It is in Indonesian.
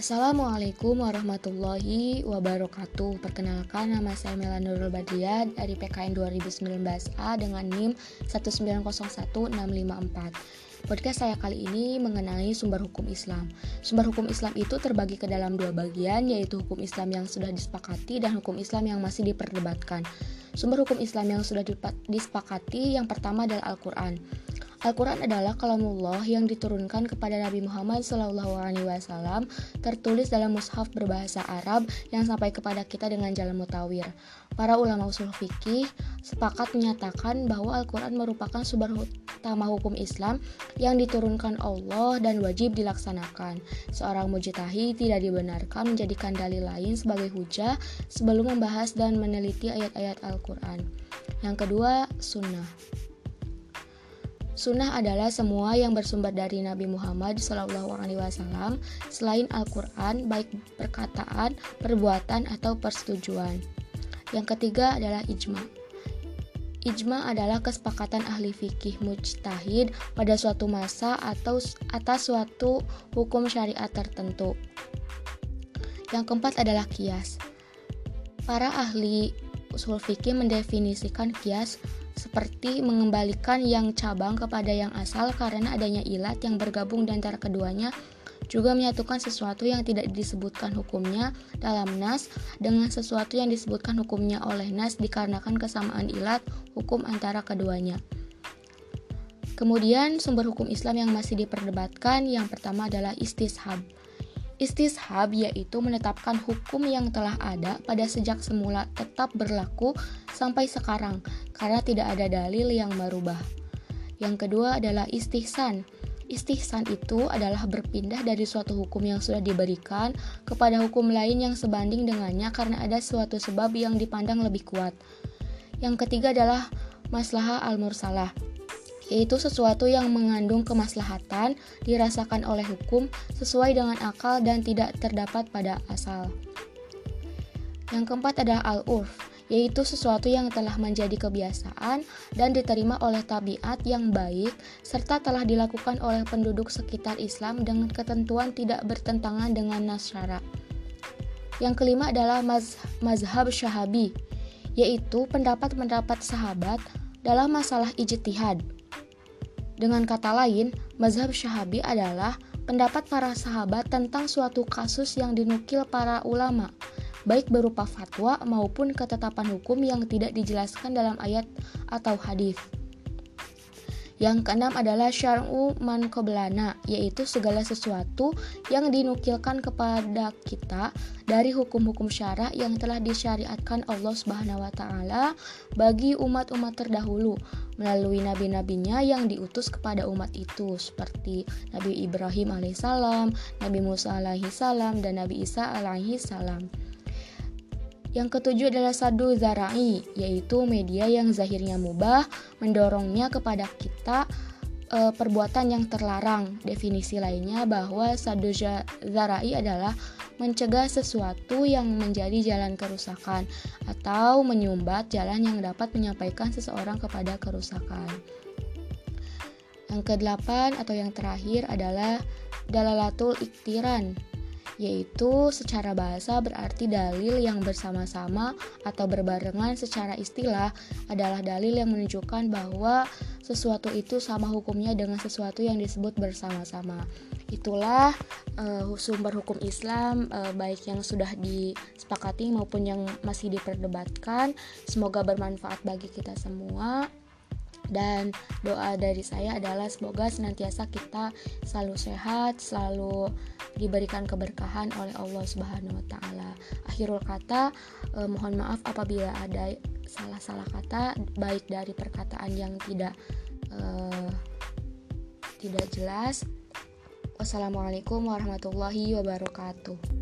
Assalamualaikum warahmatullahi wabarakatuh. Perkenalkan nama saya Melanurul Badriah dari PKN 2019A dengan NIM 1901654 Podcast saya kali ini mengenai sumber hukum Islam. Sumber hukum Islam itu terbagi ke dalam dua bagian yaitu hukum Islam yang sudah disepakati dan hukum Islam yang masih diperdebatkan. Sumber hukum Islam yang sudah disepakati yang pertama adalah Al-Quran Al-Quran adalah kalamullah yang diturunkan kepada Nabi Muhammad SAW tertulis dalam mushaf berbahasa Arab yang sampai kepada kita dengan jalan mutawir. Para ulama usul fikih sepakat menyatakan bahwa Al-Quran merupakan sumber utama hukum Islam yang diturunkan Allah dan wajib dilaksanakan. Seorang mujtahid tidak dibenarkan menjadikan dalil lain sebagai hujah sebelum membahas dan meneliti ayat-ayat Al-Quran. Yang kedua, sunnah. Sunnah adalah semua yang bersumber dari Nabi Muhammad SAW selain Al-Quran, baik perkataan, perbuatan, atau persetujuan. Yang ketiga adalah ijma. Ijma adalah kesepakatan ahli fikih mujtahid pada suatu masa atau atas suatu hukum syariat tertentu. Yang keempat adalah kias. Para ahli usul fikih mendefinisikan kias seperti mengembalikan yang cabang kepada yang asal karena adanya ilat yang bergabung di antara keduanya juga menyatukan sesuatu yang tidak disebutkan hukumnya dalam nas dengan sesuatu yang disebutkan hukumnya oleh nas dikarenakan kesamaan ilat hukum antara keduanya. Kemudian sumber hukum Islam yang masih diperdebatkan yang pertama adalah istishab. Istishab yaitu menetapkan hukum yang telah ada pada sejak semula tetap berlaku sampai sekarang karena tidak ada dalil yang merubah. Yang kedua adalah istihsan. Istihsan itu adalah berpindah dari suatu hukum yang sudah diberikan kepada hukum lain yang sebanding dengannya karena ada suatu sebab yang dipandang lebih kuat. Yang ketiga adalah maslahah al-mursalah yaitu sesuatu yang mengandung kemaslahatan dirasakan oleh hukum sesuai dengan akal dan tidak terdapat pada asal. Yang keempat adalah al-urf, yaitu sesuatu yang telah menjadi kebiasaan dan diterima oleh tabiat yang baik serta telah dilakukan oleh penduduk sekitar Islam dengan ketentuan tidak bertentangan dengan nasyara. Yang kelima adalah maz mazhab syahabi, yaitu pendapat-pendapat sahabat dalam masalah ijtihad. Dengan kata lain, mazhab Syahabi adalah pendapat para sahabat tentang suatu kasus yang dinukil para ulama, baik berupa fatwa maupun ketetapan hukum yang tidak dijelaskan dalam ayat atau hadis. Yang keenam adalah syar'u man qoblana, yaitu segala sesuatu yang dinukilkan kepada kita dari hukum-hukum syara yang telah disyariatkan Allah Subhanahu wa taala bagi umat-umat terdahulu melalui nabi-nabinya yang diutus kepada umat itu seperti Nabi Ibrahim alaihissalam, Nabi Musa alaihissalam, dan Nabi Isa alaihissalam. Yang ketujuh adalah sadu zarai, yaitu media yang zahirnya mubah, mendorongnya kepada kita e, perbuatan yang terlarang. Definisi lainnya bahwa sadu zarai adalah mencegah sesuatu yang menjadi jalan kerusakan atau menyumbat jalan yang dapat menyampaikan seseorang kepada kerusakan. Yang kedelapan atau yang terakhir adalah dalalatul iktiran yaitu secara bahasa berarti dalil yang bersama-sama atau berbarengan secara istilah adalah dalil yang menunjukkan bahwa sesuatu itu sama hukumnya dengan sesuatu yang disebut bersama-sama. Itulah uh, sumber hukum Islam uh, baik yang sudah disepakati maupun yang masih diperdebatkan. Semoga bermanfaat bagi kita semua dan doa dari saya adalah semoga senantiasa kita selalu sehat, selalu diberikan keberkahan oleh Allah Subhanahu wa taala. Akhirul kata eh, mohon maaf apabila ada salah-salah kata baik dari perkataan yang tidak eh, tidak jelas. Wassalamualaikum warahmatullahi wabarakatuh.